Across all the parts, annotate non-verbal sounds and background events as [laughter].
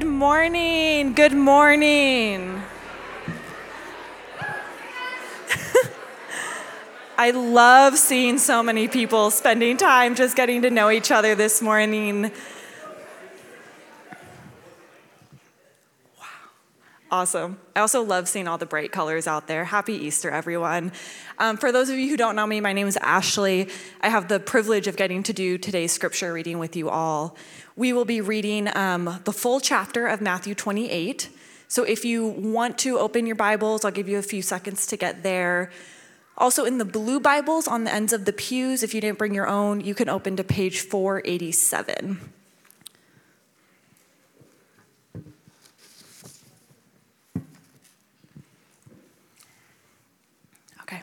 Good morning. Good morning. [laughs] I love seeing so many people spending time just getting to know each other this morning. Awesome. I also love seeing all the bright colors out there. Happy Easter, everyone. Um, for those of you who don't know me, my name is Ashley. I have the privilege of getting to do today's scripture reading with you all. We will be reading um, the full chapter of Matthew 28. So if you want to open your Bibles, I'll give you a few seconds to get there. Also, in the blue Bibles on the ends of the pews, if you didn't bring your own, you can open to page 487. Okay,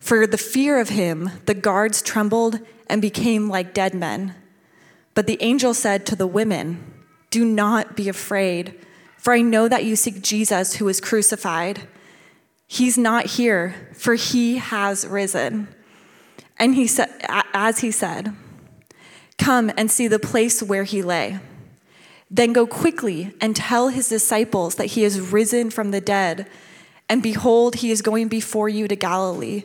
For the fear of him, the guards trembled and became like dead men. But the angel said to the women, Do not be afraid, for I know that you seek Jesus who was crucified. He's not here, for he has risen. And he said, as he said, Come and see the place where he lay. Then go quickly and tell his disciples that he is risen from the dead. And behold, he is going before you to Galilee.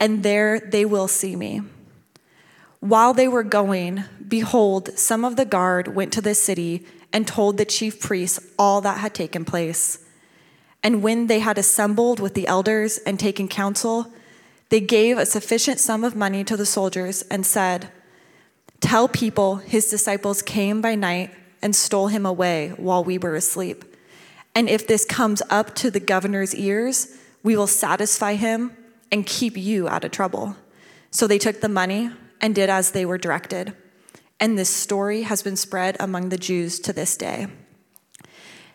and there they will see me. While they were going, behold, some of the guard went to the city and told the chief priests all that had taken place. And when they had assembled with the elders and taken counsel, they gave a sufficient sum of money to the soldiers and said, Tell people his disciples came by night and stole him away while we were asleep. And if this comes up to the governor's ears, we will satisfy him and keep you out of trouble. So they took the money and did as they were directed. And this story has been spread among the Jews to this day.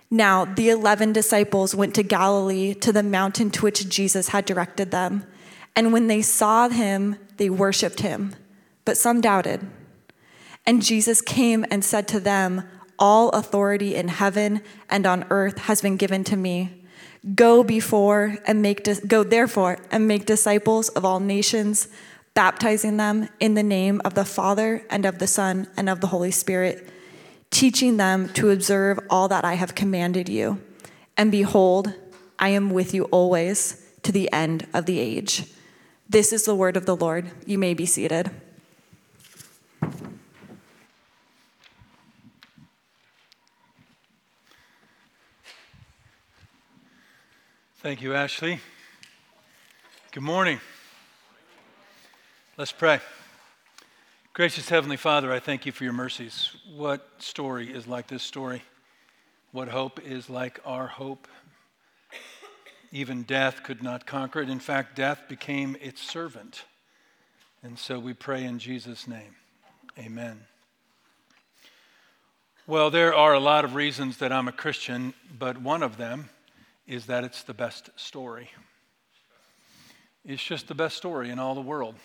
Now, the 11 disciples went to Galilee to the mountain to which Jesus had directed them. And when they saw him, they worshiped him, but some doubted. And Jesus came and said to them, All authority in heaven and on earth has been given to me. Go before and make go therefore and make disciples of all nations, baptizing them in the name of the Father and of the Son and of the Holy Spirit teaching them to observe all that I have commanded you. And behold, I am with you always to the end of the age. This is the word of the Lord. You may be seated. Thank you, Ashley. Good morning. Let's pray. Gracious Heavenly Father, I thank you for your mercies. What story is like this story? What hope is like our hope? Even death could not conquer it. In fact, death became its servant. And so we pray in Jesus' name. Amen. Well, there are a lot of reasons that I'm a Christian, but one of them is that it's the best story. It's just the best story in all the world.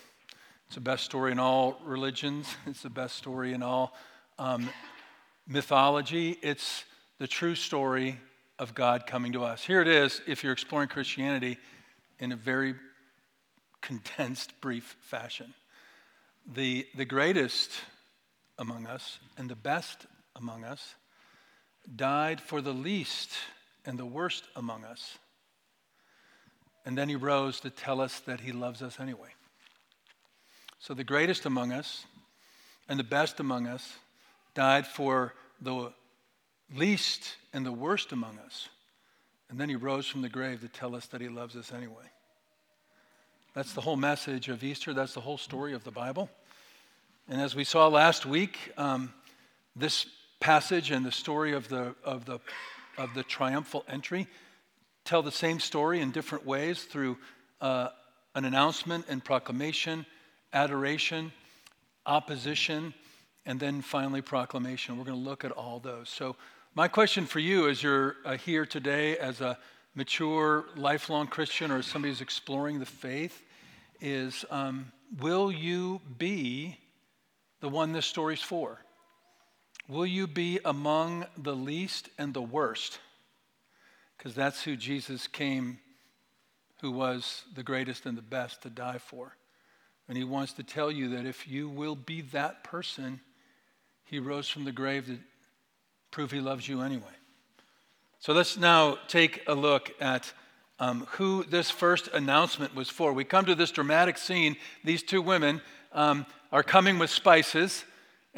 It's the best story in all religions, [laughs] it's the best story in all um, mythology. It's the true story of God coming to us. Here it is, if you're exploring Christianity in a very condensed, brief fashion. The, the greatest among us and the best among us died for the least and the worst among us. And then he rose to tell us that he loves us anyway. So the greatest among us and the best among us died for the least and the worst among us. And then he rose from the grave to tell us that he loves us anyway. That's the whole message of Easter. That's the whole story of the Bible. And as we saw last week, um, this passage and the story of the, of, the, of the triumphal entry tell the same story in different ways through uh, an announcement and proclamation, adoration, opposition, and then finally proclamation. We're going to look at all those. So, my question for you as you're uh, here today as a mature, lifelong Christian or somebody who's exploring the faith is um, will you be the one this story's for? Will you be among the least and the worst? Because that's who Jesus came, who was the greatest and the best to die for. And he wants to tell you that if you will be that person, he rose from the grave to prove he loves you anyway. So let's now take a look at um, who this first announcement was for. We come to this dramatic scene. These two women um, are coming with spices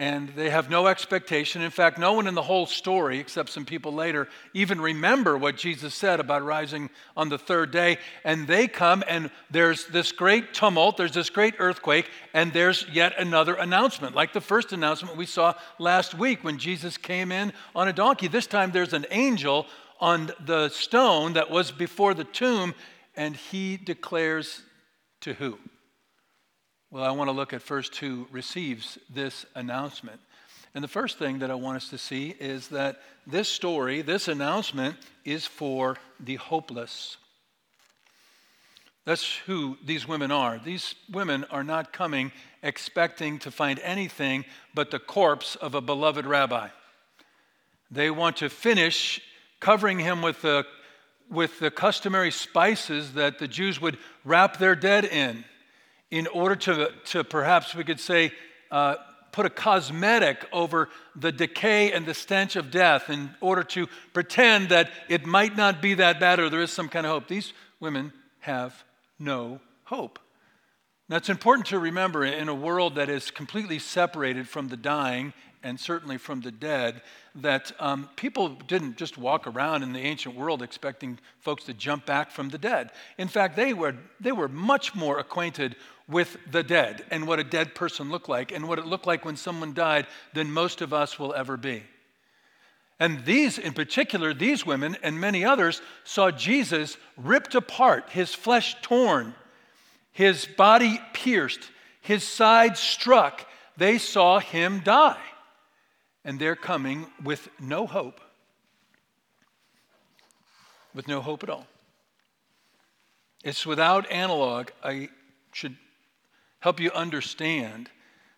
and they have no expectation. In fact, no one in the whole story, except some people later, even remember what Jesus said about rising on the third day. And they come, and there's this great tumult, there's this great earthquake, and there's yet another announcement, like the first announcement we saw last week when Jesus came in on a donkey. This time there's an angel on the stone that was before the tomb, and he declares to who? Well, I want to look at first who receives this announcement. And the first thing that I want us to see is that this story, this announcement, is for the hopeless. That's who these women are. These women are not coming expecting to find anything but the corpse of a beloved rabbi. They want to finish covering him with the, with the customary spices that the Jews would wrap their dead in in order to, to perhaps we could say, uh, put a cosmetic over the decay and the stench of death in order to pretend that it might not be that bad or there is some kind of hope. These women have no hope. Now, it's important to remember in a world that is completely separated from the dying and certainly from the dead, that um, people didn't just walk around in the ancient world expecting folks to jump back from the dead. In fact, they were, they were much more acquainted with the dead and what a dead person looked like and what it looked like when someone died than most of us will ever be. And these, in particular, these women and many others saw Jesus ripped apart, his flesh torn, his body pierced, his side struck. They saw him die. And they're coming with no hope. With no hope at all. It's without analog. I should help you understand,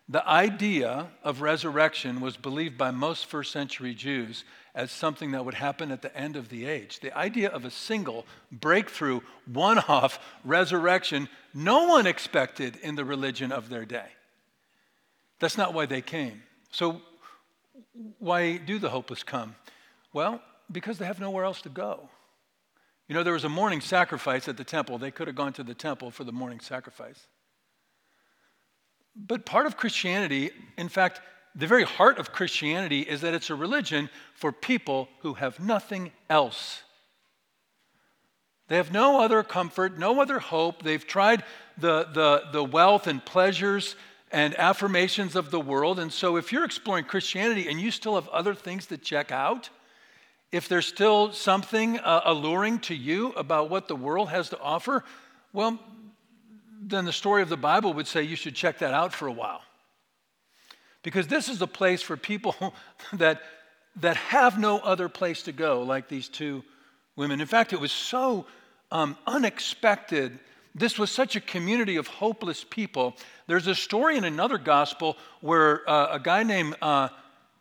the idea of resurrection was believed by most first century Jews as something that would happen at the end of the age. The idea of a single breakthrough, one off resurrection, no one expected in the religion of their day. That's not why they came. So, why do the hopeless come? Well, because they have nowhere else to go. You know, there was a morning sacrifice at the temple. They could have gone to the temple for the morning sacrifice. But part of Christianity, in fact, the very heart of Christianity is that it's a religion for people who have nothing else. They have no other comfort, no other hope. They've tried the, the, the wealth and pleasures and affirmations of the world. And so, if you're exploring Christianity and you still have other things to check out, if there's still something uh, alluring to you about what the world has to offer, well, then the story of the Bible would say you should check that out for a while. Because this is a place for people [laughs] that, that have no other place to go, like these two women. In fact, it was so um, unexpected. This was such a community of hopeless people. There's a story in another gospel where uh, a guy named uh,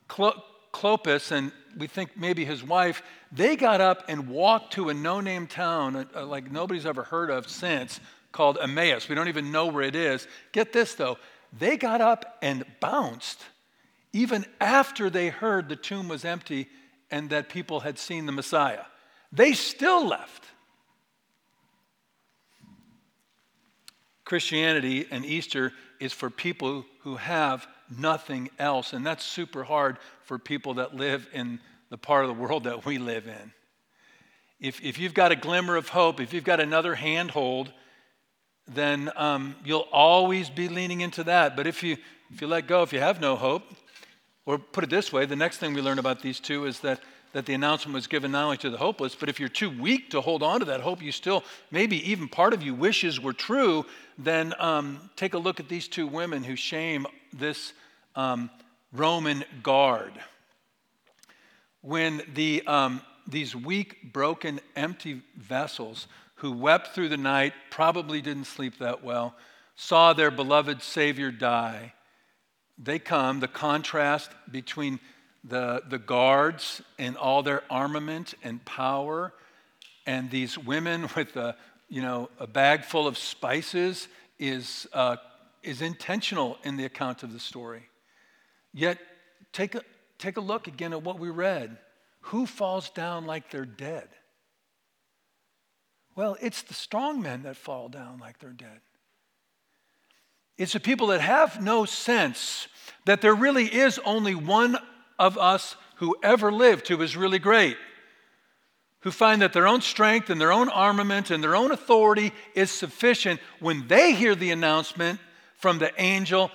Clopas and we think maybe his wife, they got up and walked to a no name town uh, like nobody's ever heard of since called Emmaus. We don't even know where it is. Get this though, they got up and bounced even after they heard the tomb was empty and that people had seen the Messiah. They still left. Christianity and Easter is for people who have nothing else, and that's super hard for people that live in the part of the world that we live in. if, if you've got a glimmer of hope, if you've got another handhold, then um, you'll always be leaning into that. But if you, if you let go, if you have no hope, or put it this way, the next thing we learn about these two is that, that the announcement was given not only to the hopeless, but if you're too weak to hold on to that hope, you still, maybe even part of you wishes were true, then um, take a look at these two women who shame this um, Roman guard. When the, um, these weak, broken, empty vessels who wept through the night, probably didn't sleep that well, saw their beloved Savior die, they come, the contrast between the, the guards and all their armament and power, and these women [laughs] with a, you know, a bag full of spices is, uh, is intentional in the account of the story. Yet, take a, take a look again at what we read. Who falls down like they're dead? Well, it's the strong men that fall down like they're dead. It's the people that have no sense that there really is only one of us who ever lived who is really great, who find that their own strength and their own armament and their own authority is sufficient when they hear the announcement from the angel,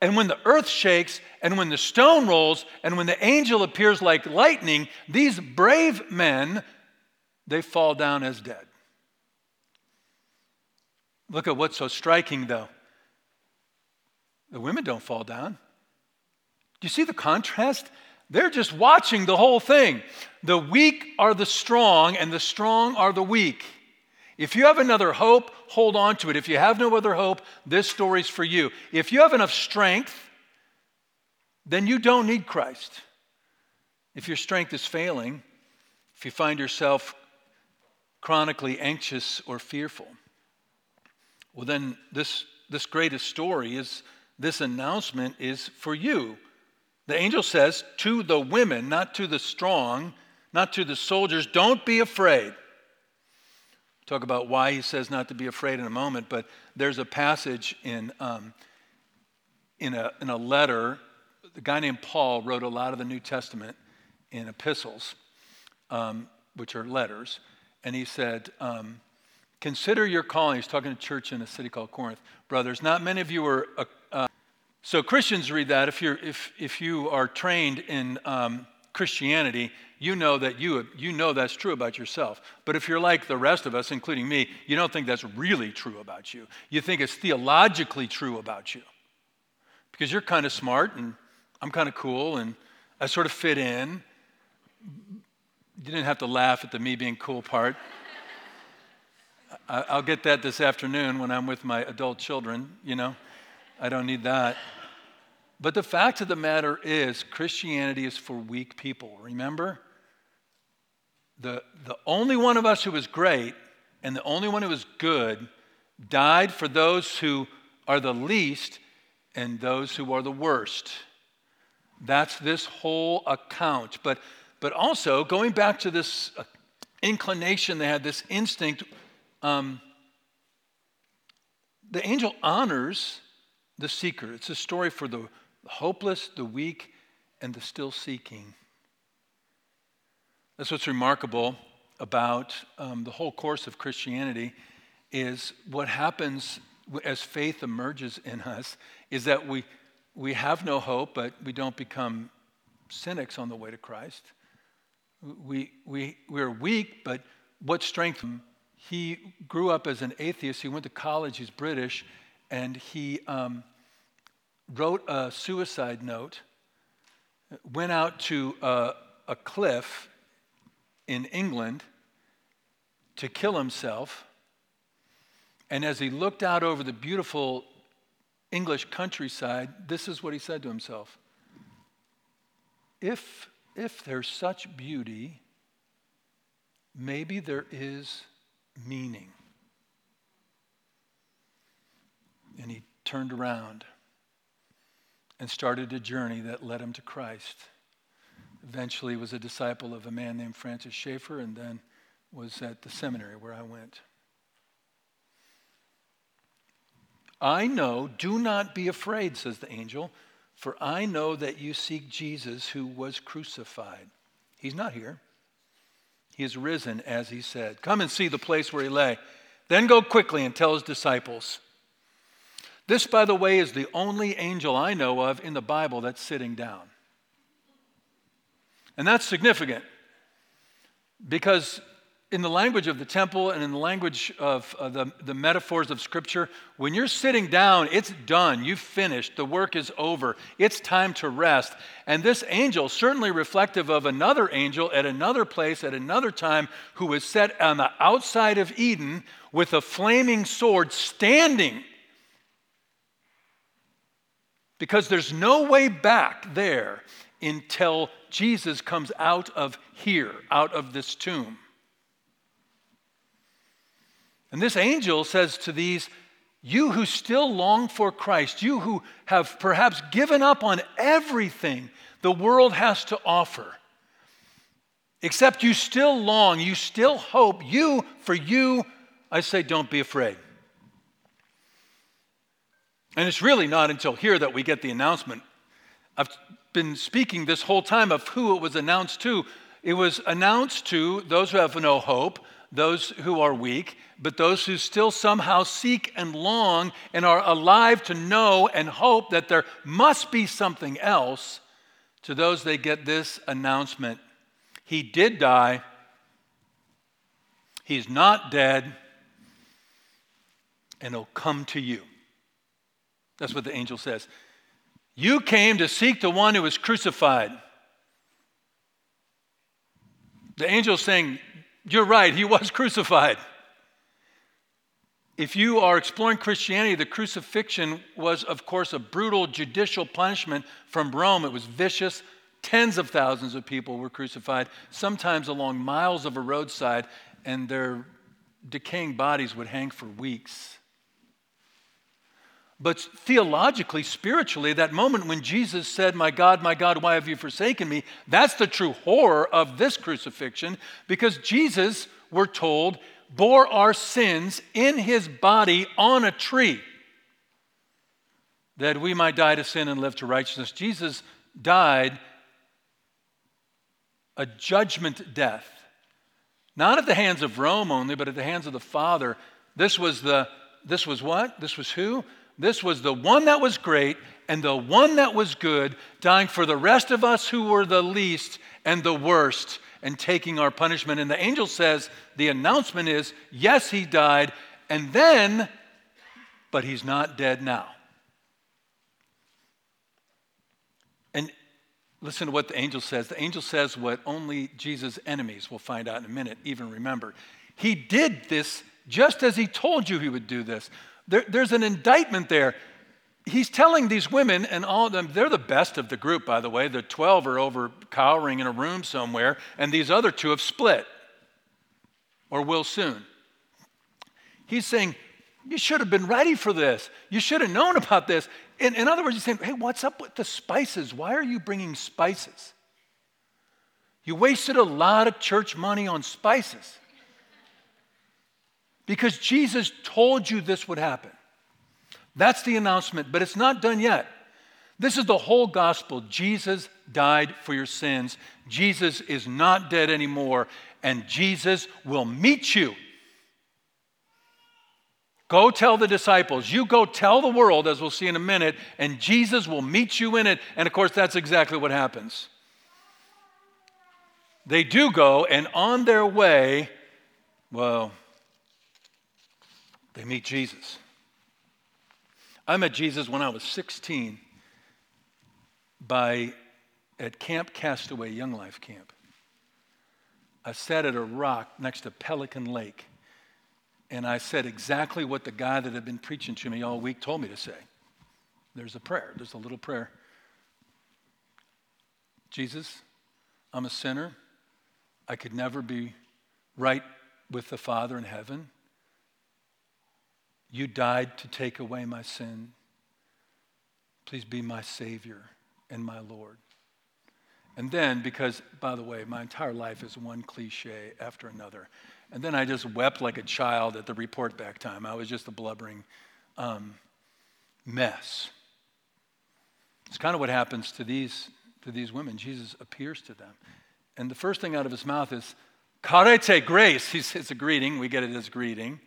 and when the earth shakes, and when the stone rolls, and when the angel appears like lightning, these brave men, they fall down as dead. Look at what's so striking, though. The women don't fall down. Do you see the contrast? They're just watching the whole thing. The weak are the strong, and the strong are the weak. If you have another hope, hold on to it. If you have no other hope, this story's for you. If you have enough strength, then you don't need Christ. If your strength is failing, if you find yourself chronically anxious or fearful, well, then this, this greatest story is this announcement is for you. The angel says to the women, not to the strong, not to the soldiers, don't be afraid. Talk about why he says not to be afraid in a moment, but there's a passage in, um, in, a, in a letter. The guy named Paul wrote a lot of the New Testament in epistles, um, which are letters. And he said, um, Consider your calling. He's talking to church in a city called Corinth. Brothers, not many of you are. So Christians read that. If, you're, if, if you are trained in um, Christianity, you know that you, you know that's true about yourself. But if you're like the rest of us, including me, you don't think that's really true about you. You think it's theologically true about you. Because you're kind of smart and I'm kind of cool and I sort of fit in. You didn't have to laugh at the me being cool part. I'll get that this afternoon when I'm with my adult children, you know. I don't need that. But the fact of the matter is, Christianity is for weak people. Remember? The, the only one of us who was great and the only one who was good died for those who are the least and those who are the worst. That's this whole account. But, but also, going back to this uh, inclination they had, this instinct um, the angel honors the seeker. It's a story for the hopeless, the weak, and the still seeking. That's what's remarkable about um, the whole course of Christianity is what happens as faith emerges in us is that we, we have no hope, but we don't become cynics on the way to Christ. We, we, we're weak, but what strength he grew up as an atheist. He went to college, he's British, and he um, wrote a suicide note, went out to a, a cliff in England to kill himself. And as he looked out over the beautiful English countryside, this is what he said to himself If, if there's such beauty, maybe there is meaning. And he turned around and started a journey that led him to Christ. Eventually was a disciple of a man named Francis Schaeffer and then was at the seminary where I went. I know, do not be afraid, says the angel, for I know that you seek Jesus who was crucified. He's not here. He is risen, as he said. Come and see the place where he lay. Then go quickly and tell his disciples. This, by the way, is the only angel I know of in the Bible that's sitting down. And that's significant because in the language of the temple and in the language of uh, the, the metaphors of Scripture, when you're sitting down, it's done. You've finished. The work is over. It's time to rest. And this angel, certainly reflective of another angel at another place at another time, who was set on the outside of Eden with a flaming sword standing. Because there's no way back there until Jesus comes out of here, out of this tomb. And this angel says to these, You who still long for Christ, you who have perhaps given up on everything the world has to offer, except you still long, you still hope, you, for you, I say, don't be afraid. And it's really not until here that we get the announcement. I've been speaking this whole time of who it was announced to. It was announced to those who have no hope, those who are weak, but those who still somehow seek and long and are alive to know and hope that there must be something else, to those they get this announcement He did die, He's not dead, and He'll come to you. That's what the angel says. You came to seek the one who was crucified. The angel saying, you're right, he was [laughs] crucified. If you are exploring Christianity, the crucifixion was, of course, a brutal judicial punishment from Rome. It was vicious. Tens of thousands of people were crucified, sometimes along miles of a roadside, and their decaying bodies would hang for weeks. But theologically, spiritually, that moment when Jesus said, My God, my God, why have you forsaken me? That's the true horror of this crucifixion because Jesus, we're told, bore our sins in his body on a tree that we might die to sin and live to righteousness. Jesus died a judgment death, not at the hands of Rome only, but at the hands of the Father. This was the this was what? This was who? This was the one that was great and the one that was good, dying for the rest of us who were the least and the worst and taking our punishment. And the angel says the announcement is yes, he died, and then, but he's not dead now. And listen to what the angel says. The angel says what only Jesus' enemies will find out in a minute, even remember. He did this just as he told you he would do this. There, there's an indictment there. He's telling these women, and all of them, they're the best of the group, by the way. The 12 are over cowering in a room somewhere, and these other two have split or will soon. He's saying, You should have been ready for this. You should have known about this. In, in other words, he's saying, Hey, what's up with the spices? Why are you bringing spices? You wasted a lot of church money on spices because Jesus told you this would happen. That's the announcement, but it's not done yet. This is the whole gospel. Jesus died for your sins. Jesus is not dead anymore, and Jesus will meet you. Go tell the disciples. You go tell the world, as we'll see in a minute, and Jesus will meet you in it. And of course, that's exactly what happens. They do go, and on their way, well, they meet Jesus. I met Jesus when I was 16 by at Camp Castaway Young Life Camp. I sat at a rock next to Pelican Lake, and I said exactly what the guy that had been preaching to me all week told me to say. There's a prayer, there's a little prayer. Jesus, I'm a sinner. I could never be right with the Father in heaven. You died to take away my sin. Please be my Savior and my Lord. And then, because, by the way, my entire life is one cliche after another. And then I just wept like a child at the report back time. I was just a blubbering um, mess. It's kind of what happens to these, to these women. Jesus appears to them. And the first thing out of his mouth is, Chairete, grace. It's a greeting. We get it as greeting.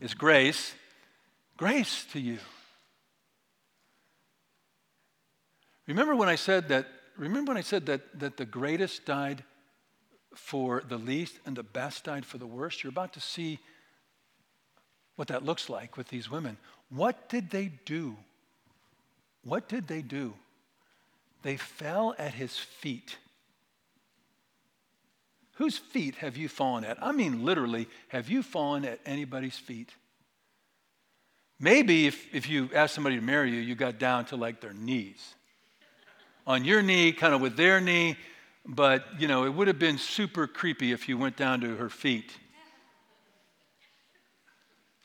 Is grace. Grace to you. Remember when I said that, remember when I said that, that the greatest died for the least and the best died for the worst? You're about to see what that looks like with these women. What did they do? What did they do? They fell at his feet. Whose feet have you fallen at? I mean, literally, have you fallen at anybody's feet? Maybe if, if you asked somebody to marry you, you got down to like their knees. On your knee, kind of with their knee, but you know, it would have been super creepy if you went down to her feet.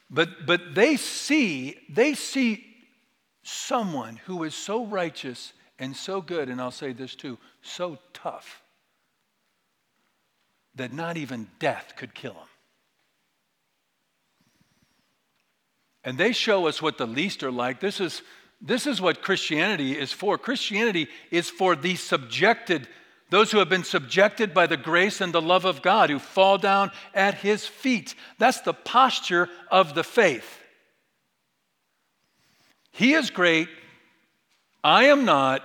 But, but they see, they see someone who is so righteous and so good, and I'll say this too, so tough that not even death could kill him. And they show us what the least are like. This is, this is what Christianity is for. Christianity is for the subjected, those who have been subjected by the grace and the love of God, who fall down at his feet. That's the posture of the faith. He is great. I am not.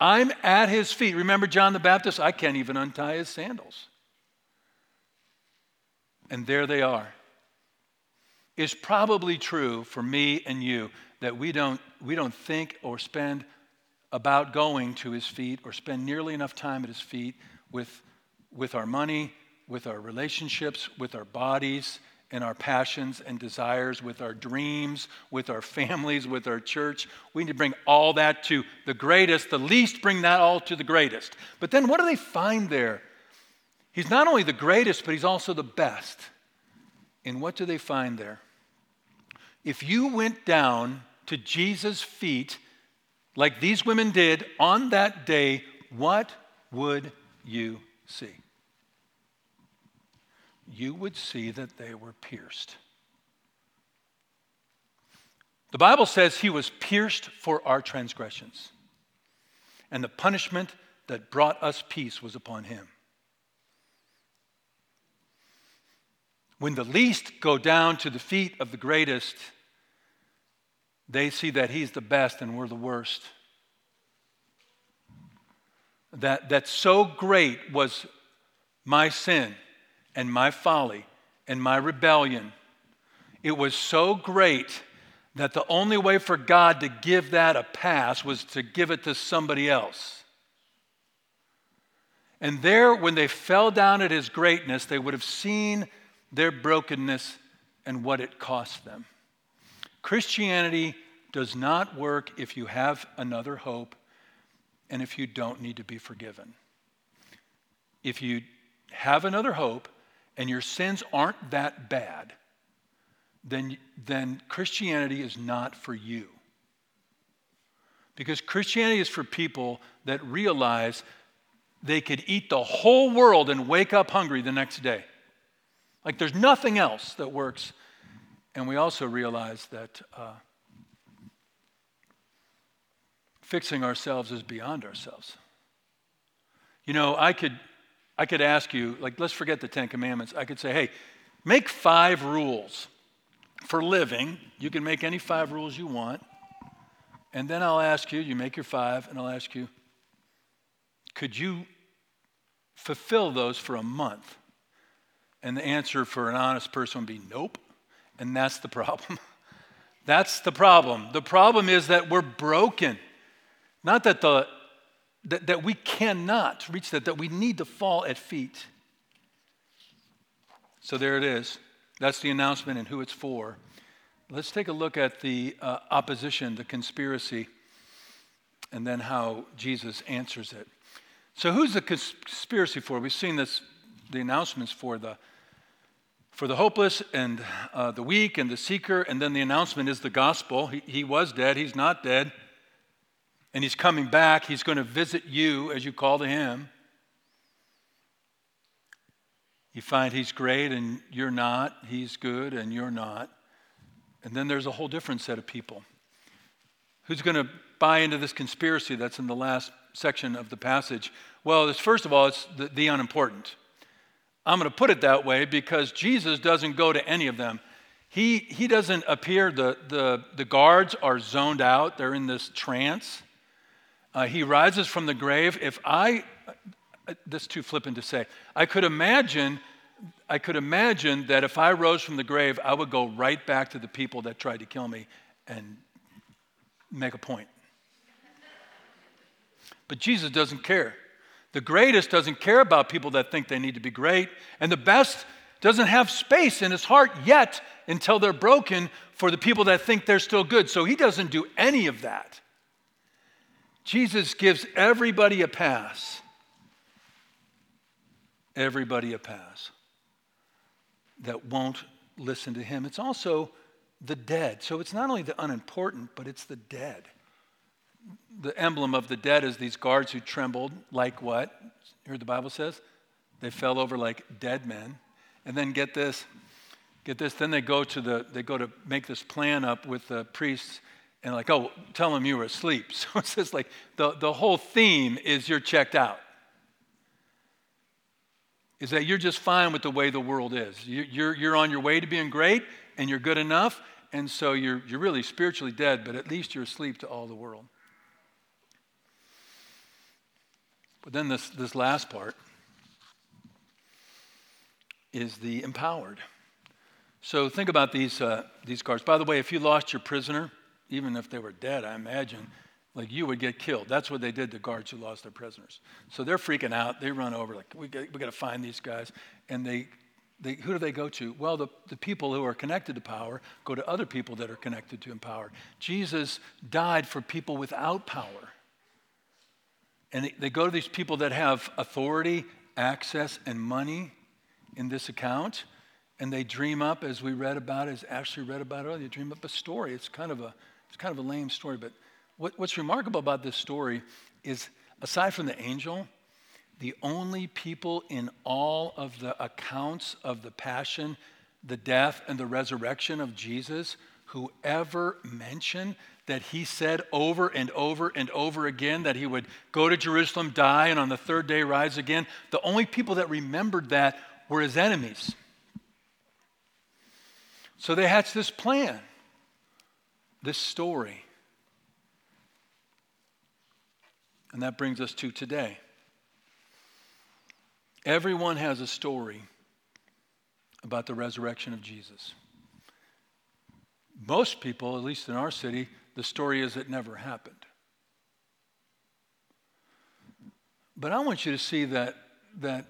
I'm at his feet. Remember John the Baptist? I can't even untie his sandals and there they are. Is probably true for me and you that we don't, we don't think or spend about going to his feet or spend nearly enough time at his feet with, with our money, with our relationships, with our bodies, and our passions and desires, with our dreams, with our families, with our church. We need to bring all that to the greatest, the least, bring that all to the greatest. But then what do they find there? He's not only the greatest, but he's also the best. And what do they find there? If you went down to Jesus' feet like these women did on that day, what would you see? You would see that they were pierced. The Bible says he was pierced for our transgressions, and the punishment that brought us peace was upon him. When the least go down to the feet of the greatest, they see that he's the best and we're the worst. That, that so great was my sin and my folly and my rebellion. It was so great that the only way for God to give that a pass was to give it to somebody else. And there, when they fell down at his greatness, they would have seen their brokenness and what it cost them. Christianity does not work if you have another hope and if you don't need to be forgiven. If you have another hope and your sins aren't that bad, then, then Christianity is not for you. Because Christianity is for people that realize they could eat the whole world and wake up hungry the next day. Like there's nothing else that works. And we also realize that uh, fixing ourselves is beyond ourselves. You know, I could, I could ask you, like, let's forget the Ten Commandments. I could say, hey, make five rules for living. You can make any five rules you want. And then I'll ask you, you make your five, and I'll ask you, could you fulfill those for a month? And the answer for an honest person would be nope. And that's the problem. [laughs] that's the problem. The problem is that we're broken. Not that, the, that, that we cannot reach that, that we need to fall at feet. So there it is. That's the announcement and who it's for. Let's take a look at the uh, opposition, the conspiracy, and then how Jesus answers it. So, who's the conspiracy for? We've seen this, the announcements for the for the hopeless and uh, the weak and the seeker. And then the announcement is the gospel. He, he was dead, he's not dead. And he's coming back. He's going to visit you as you call to him. You find he's great and you're not. He's good and you're not. And then there's a whole different set of people. Who's going to buy into this conspiracy that's in the last section of the passage? Well, first of all, it's the, the unimportant. I'm going to put it that way because Jesus doesn't go to any of them. He, he doesn't appear, the, the, the guards are zoned out, they're in this trance. Uh, he rises from the grave. If I, is too flippant to say, I could imagine. I could imagine that if I rose from the grave, I would go right back to the people that tried to kill me and make a point. But Jesus doesn't care. The greatest doesn't care about people that think they need to be great, and the best doesn't have space in his heart yet until they're broken for the people that think they're still good. So he doesn't do any of that. Jesus gives everybody a pass. Everybody a pass that won't listen to him. It's also the dead. So it's not only the unimportant, but it's the dead. The emblem of the dead is these guards who trembled like what? Here the Bible says? They fell over like dead men. And then get this, get this, then they go to the they go to make this plan up with the priests and like, oh, tell them you were asleep. [laughs] So it says like the, the whole theme is you're checked out. Is that you're just fine with the way the world is. You're, you're on your way to being great and you're good enough, and so you're, you're really spiritually dead, but at least you're asleep to all the world. But then this, this last part is the empowered. So think about these, uh, these cards. By the way, if you lost your prisoner, even if they were dead, I imagine, like you would get killed. That's what they did to guards who lost their prisoners. So they're freaking out. They run over, like, we got, we got to find these guys. And they, they, who do they go to? Well, the, the people who are connected to power go to other people that are connected to power. Jesus died for people without power. And they, they go to these people that have authority, access, and money in this account. And they dream up, as we read about, as Ashley read about earlier, they dream up a story. It's kind of a it's kind of a lame story, but what, what's remarkable about this story is aside from the angel, the only people in all of the accounts of the passion, the death, and the resurrection of Jesus who ever mention that he said over and over and over again that he would go to Jerusalem, die, and on the third day rise again, the only people that remembered that were his enemies. So they hatched this plan this story. And that brings us to today. Everyone has a story about the resurrection of Jesus. Most people, at least in our city, the story is it never happened. But I want you to see that, that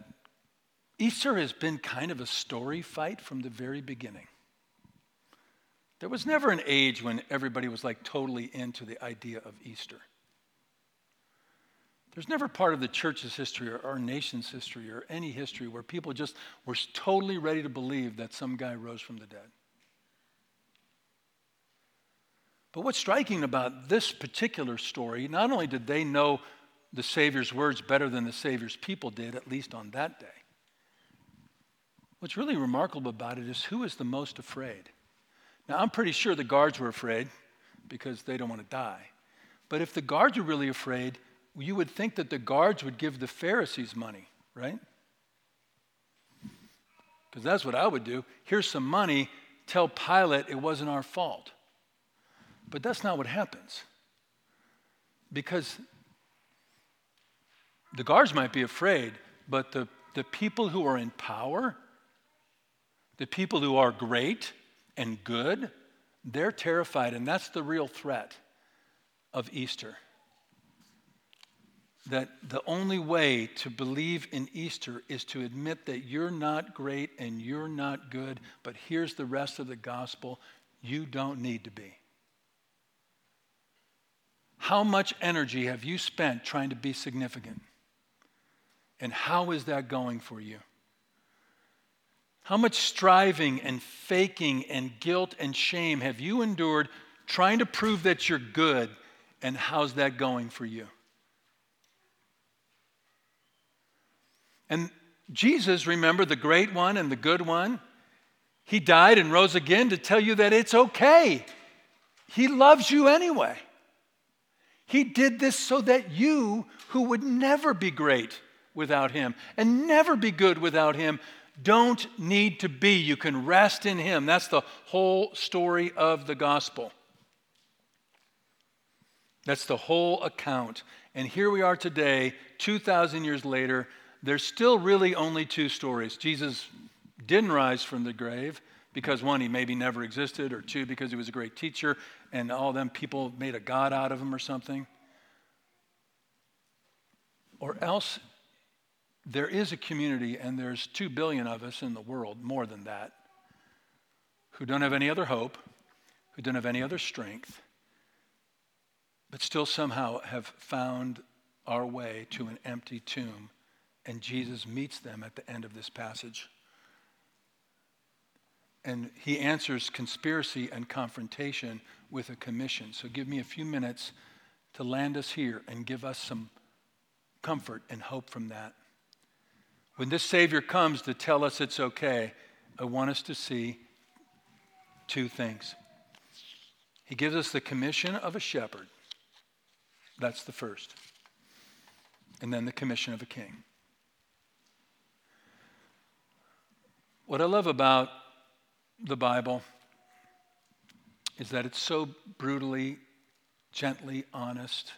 Easter has been kind of a story fight from the very beginning. There was never an age when everybody was like totally into the idea of Easter. There's never part of the church's history or our nation's history or any history where people just were totally ready to believe that some guy rose from the dead. But what's striking about this particular story, not only did they know the Savior's words better than the Savior's people did, at least on that day, what's really remarkable about it is who is the most afraid? Now, I'm pretty sure the guards were afraid because they don't want to die. But if the guards are really afraid, you would think that the guards would give the Pharisees money, right? Because that's what I would do. Here's some money, tell Pilate it wasn't our fault. But that's not what happens. Because the guards might be afraid, but the, the people who are in power, the people who are great, and good, they're terrified. And that's the real threat of Easter. That the only way to believe in Easter is to admit that you're not great and you're not good, but here's the rest of the gospel you don't need to be. How much energy have you spent trying to be significant? And how is that going for you? How much striving and faking and guilt and shame have you endured trying to prove that you're good? And how's that going for you? And Jesus, remember the great one and the good one? He died and rose again to tell you that it's okay. He loves you anyway. He did this so that you, who would never be great without Him and never be good without Him, don't need to be. You can rest in Him. That's the whole story of the gospel. That's the whole account. And here we are today, 2,000 years later. There's still really only two stories. Jesus didn't rise from the grave because one, he maybe never existed, or two, because he was a great teacher, and all them people made a god out of him or something. Or else there is a community, and there's two billion of us in the world, more than that, who don't have any other hope, who don't have any other strength, but still somehow have found our way to an empty tomb. And Jesus meets them at the end of this passage. And he answers conspiracy and confrontation with a commission. So give me a few minutes to land us here and give us some comfort and hope from that. When this Savior comes to tell us it's okay, I want us to see two things. He gives us the commission of a shepherd. That's the first. And then the commission of a king. What I love about the Bible is that it's so brutally, gently honest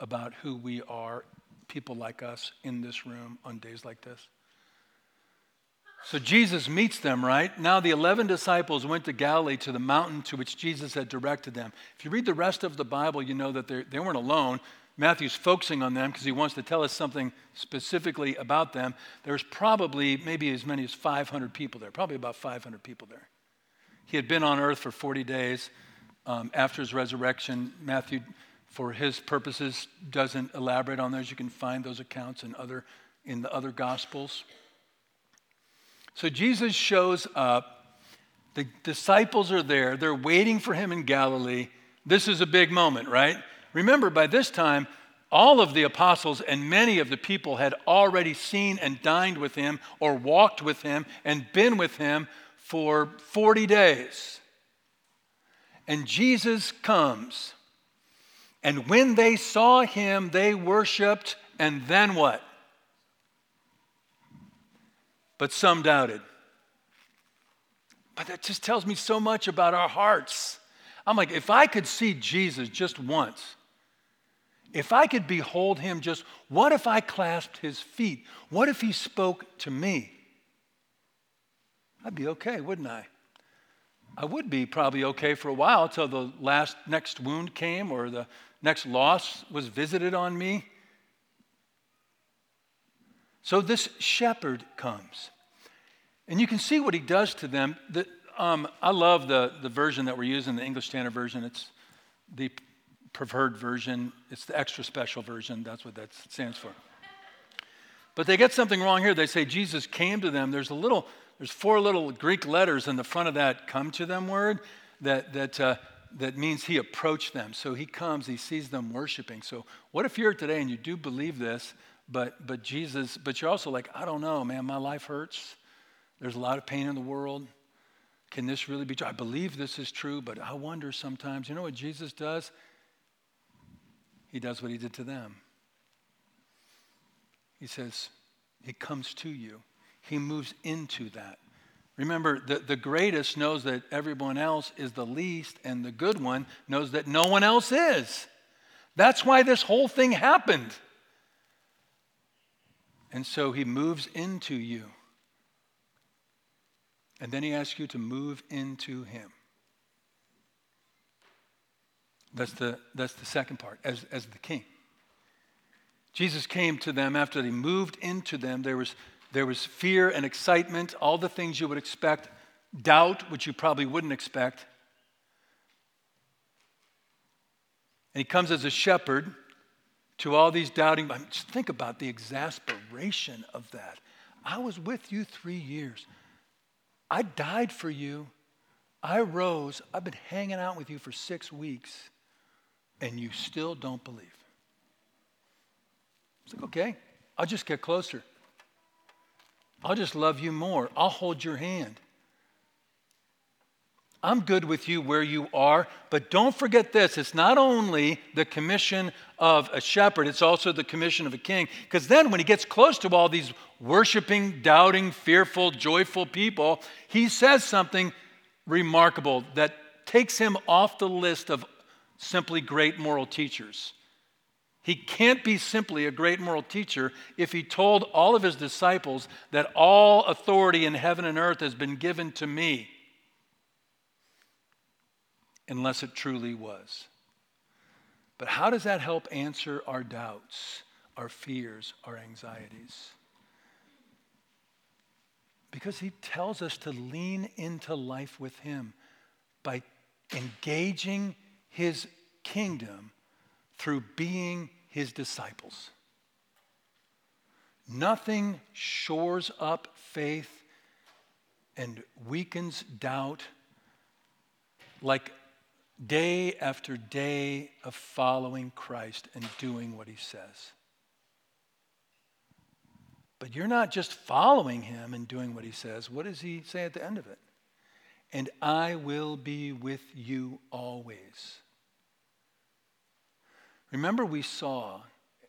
about who we are, people like us in this room on days like this. So Jesus meets them, right? Now the 11 disciples went to Galilee to the mountain to which Jesus had directed them. If you read the rest of the Bible, you know that they weren't alone. Matthew's focusing on them because he wants to tell us something specifically about them. There's probably maybe as many as 500 people there, probably about 500 people there. He had been on earth for 40 days um, after his resurrection. Matthew, for his purposes, doesn't elaborate on those. You can find those accounts in, other, in the other gospels. So Jesus shows up. The disciples are there. They're waiting for him in Galilee. This is a big moment, right? Remember, by this time, all of the apostles and many of the people had already seen and dined with him or walked with him and been with him for 40 days. And Jesus comes. And when they saw him, they worshiped, and then what? But some doubted. But that just tells me so much about our hearts. I'm like, if I could see Jesus just once, if I could behold him just, what if I clasped his feet? What if he spoke to me? I'd be okay, wouldn't I? I would be probably okay for a while till the last next wound came or the next loss was visited on me. So this shepherd comes. And you can see what he does to them. The, um, I love the, the version that we're using, the English Standard Version. It's the preferred version, it's the extra special version. That's what that stands for. But they get something wrong here. They say Jesus came to them. There's a little, there's four little Greek letters in the front of that come to them word that, that, uh, that means he approached them. So he comes, he sees them worshiping. So what if you're today and you do believe this, but, but Jesus, but you're also like, I don't know, man, my life hurts. There's a lot of pain in the world. Can this really be true? I believe this is true, but I wonder sometimes. You know what Jesus does? He does what he did to them. He says, He comes to you, He moves into that. Remember, the, the greatest knows that everyone else is the least, and the good one knows that no one else is. That's why this whole thing happened. And so he moves into you. And then he asks you to move into him. That's the, that's the second part, as, as the king. Jesus came to them after he moved into them. There was, there was fear and excitement, all the things you would expect, doubt, which you probably wouldn't expect. And he comes as a shepherd to all these doubting. I mean, just think about the exasperation of that. I was with you three years. I died for you. I rose. I've been hanging out with you for six weeks and you still don't believe. It's like, okay, I'll just get closer. I'll just love you more. I'll hold your hand. I'm good with you where you are, but don't forget this it's not only the commission of a shepherd, it's also the commission of a king. Because then, when he gets close to all these worshiping, doubting, fearful, joyful people, he says something remarkable that takes him off the list of simply great moral teachers. He can't be simply a great moral teacher if he told all of his disciples that all authority in heaven and earth has been given to me unless it truly was. But how does that help answer our doubts, our fears, our anxieties? Because he tells us to lean into life with him by engaging his kingdom through being his disciples. Nothing shores up faith and weakens doubt like day after day of following Christ and doing what he says. But you're not just following him and doing what he says. What does he say at the end of it? And I will be with you always. Remember, we saw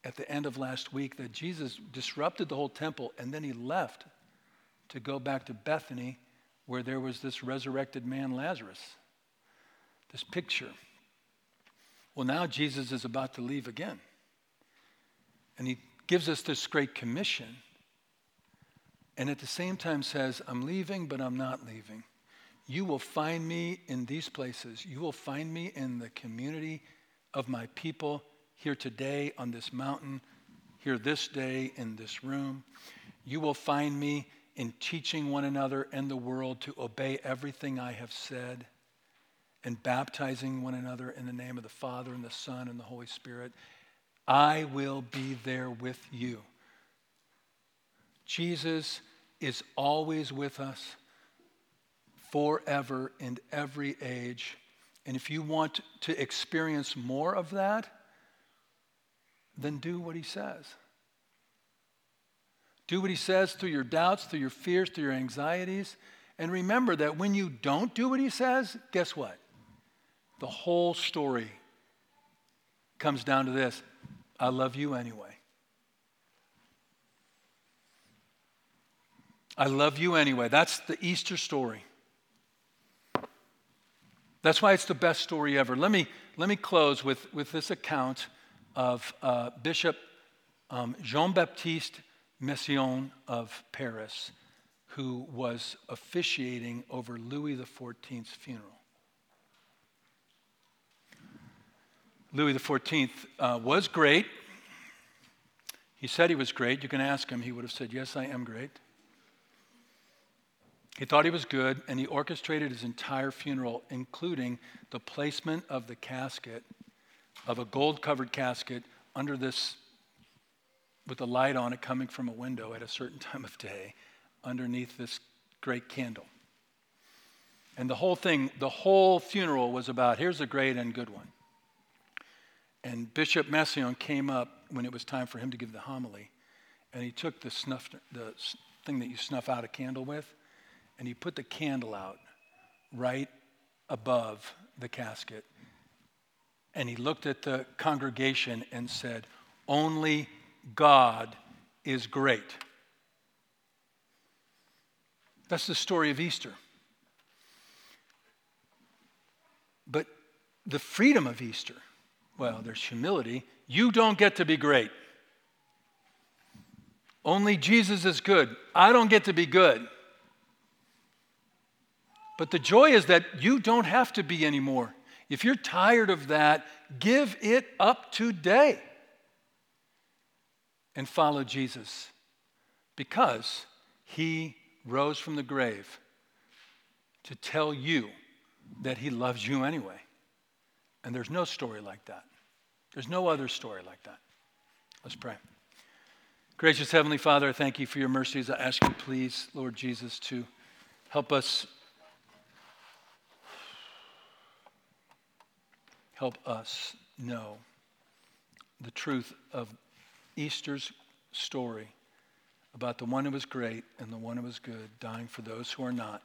at the end of last week that Jesus disrupted the whole temple and then he left to go back to Bethany where there was this resurrected man, Lazarus this picture. Well, now Jesus is about to leave again. And he gives us this great commission. And at the same time says, I'm leaving, but I'm not leaving. You will find me in these places. You will find me in the community of my people here today on this mountain, here this day in this room. You will find me in teaching one another and the world to obey everything I have said and baptizing one another in the name of the Father and the Son and the Holy Spirit. I will be there with you. Jesus is always with us forever in every age. And if you want to experience more of that, then do what he says. Do what he says through your doubts, through your fears, through your anxieties. And remember that when you don't do what he says, guess what? The whole story comes down to this I love you anyway. I love you anyway. That's the Easter story. That's why it's the best story ever. Let me, let me close with, with this account of uh, Bishop um, Jean Baptiste Massillon of Paris, who was officiating over Louis XIV's funeral. Louis XIV uh, was great. He said he was great. You can ask him, he would have said, Yes, I am great. He thought he was good, and he orchestrated his entire funeral, including the placement of the casket, of a gold covered casket under this, with a light on it coming from a window at a certain [laughs] time of day, underneath this great candle. And the whole thing, the whole funeral was about here's a great and good one. And Bishop Massillon came up when it was time for him to give the homily, and he took the snuff, the thing that you snuff out a candle with, and he put the candle out right above the casket. And he looked at the congregation and said, Only God is great. That's the story of Easter. But the freedom of Easter well, there's humility. You don't get to be great. Only Jesus is good. I don't get to be good. But the joy is that you don't have to be anymore. If you're tired of that, give it up today and follow Jesus because he rose from the grave to tell you that he loves you anyway. And there's no story like that. There's no other story like that. Let's pray. Gracious Heavenly Father, I thank you for your mercies. I ask you, please, Lord Jesus, to help us. Help us know the truth of Easter's story about the one who was great and the one who was good, dying for those who are not,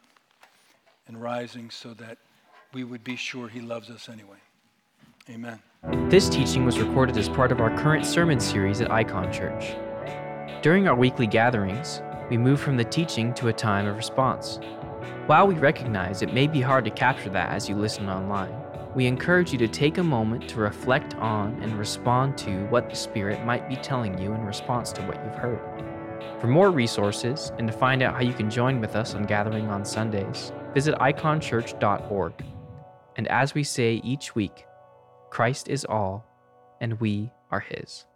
and rising so that we would be sure He loves us anyway. Amen. This teaching was recorded as part of our current sermon series at Icon Church. During our weekly gatherings, we move from the teaching to a time of response. While we recognize it may be hard to capture that as you listen online, we encourage you to take a moment to reflect on and respond to what the Spirit might be telling you in response to what you've heard. For more resources and to find out how you can join with us on gathering on Sundays, visit iconchurch.org. And as we say each week, Christ is all, and we are His.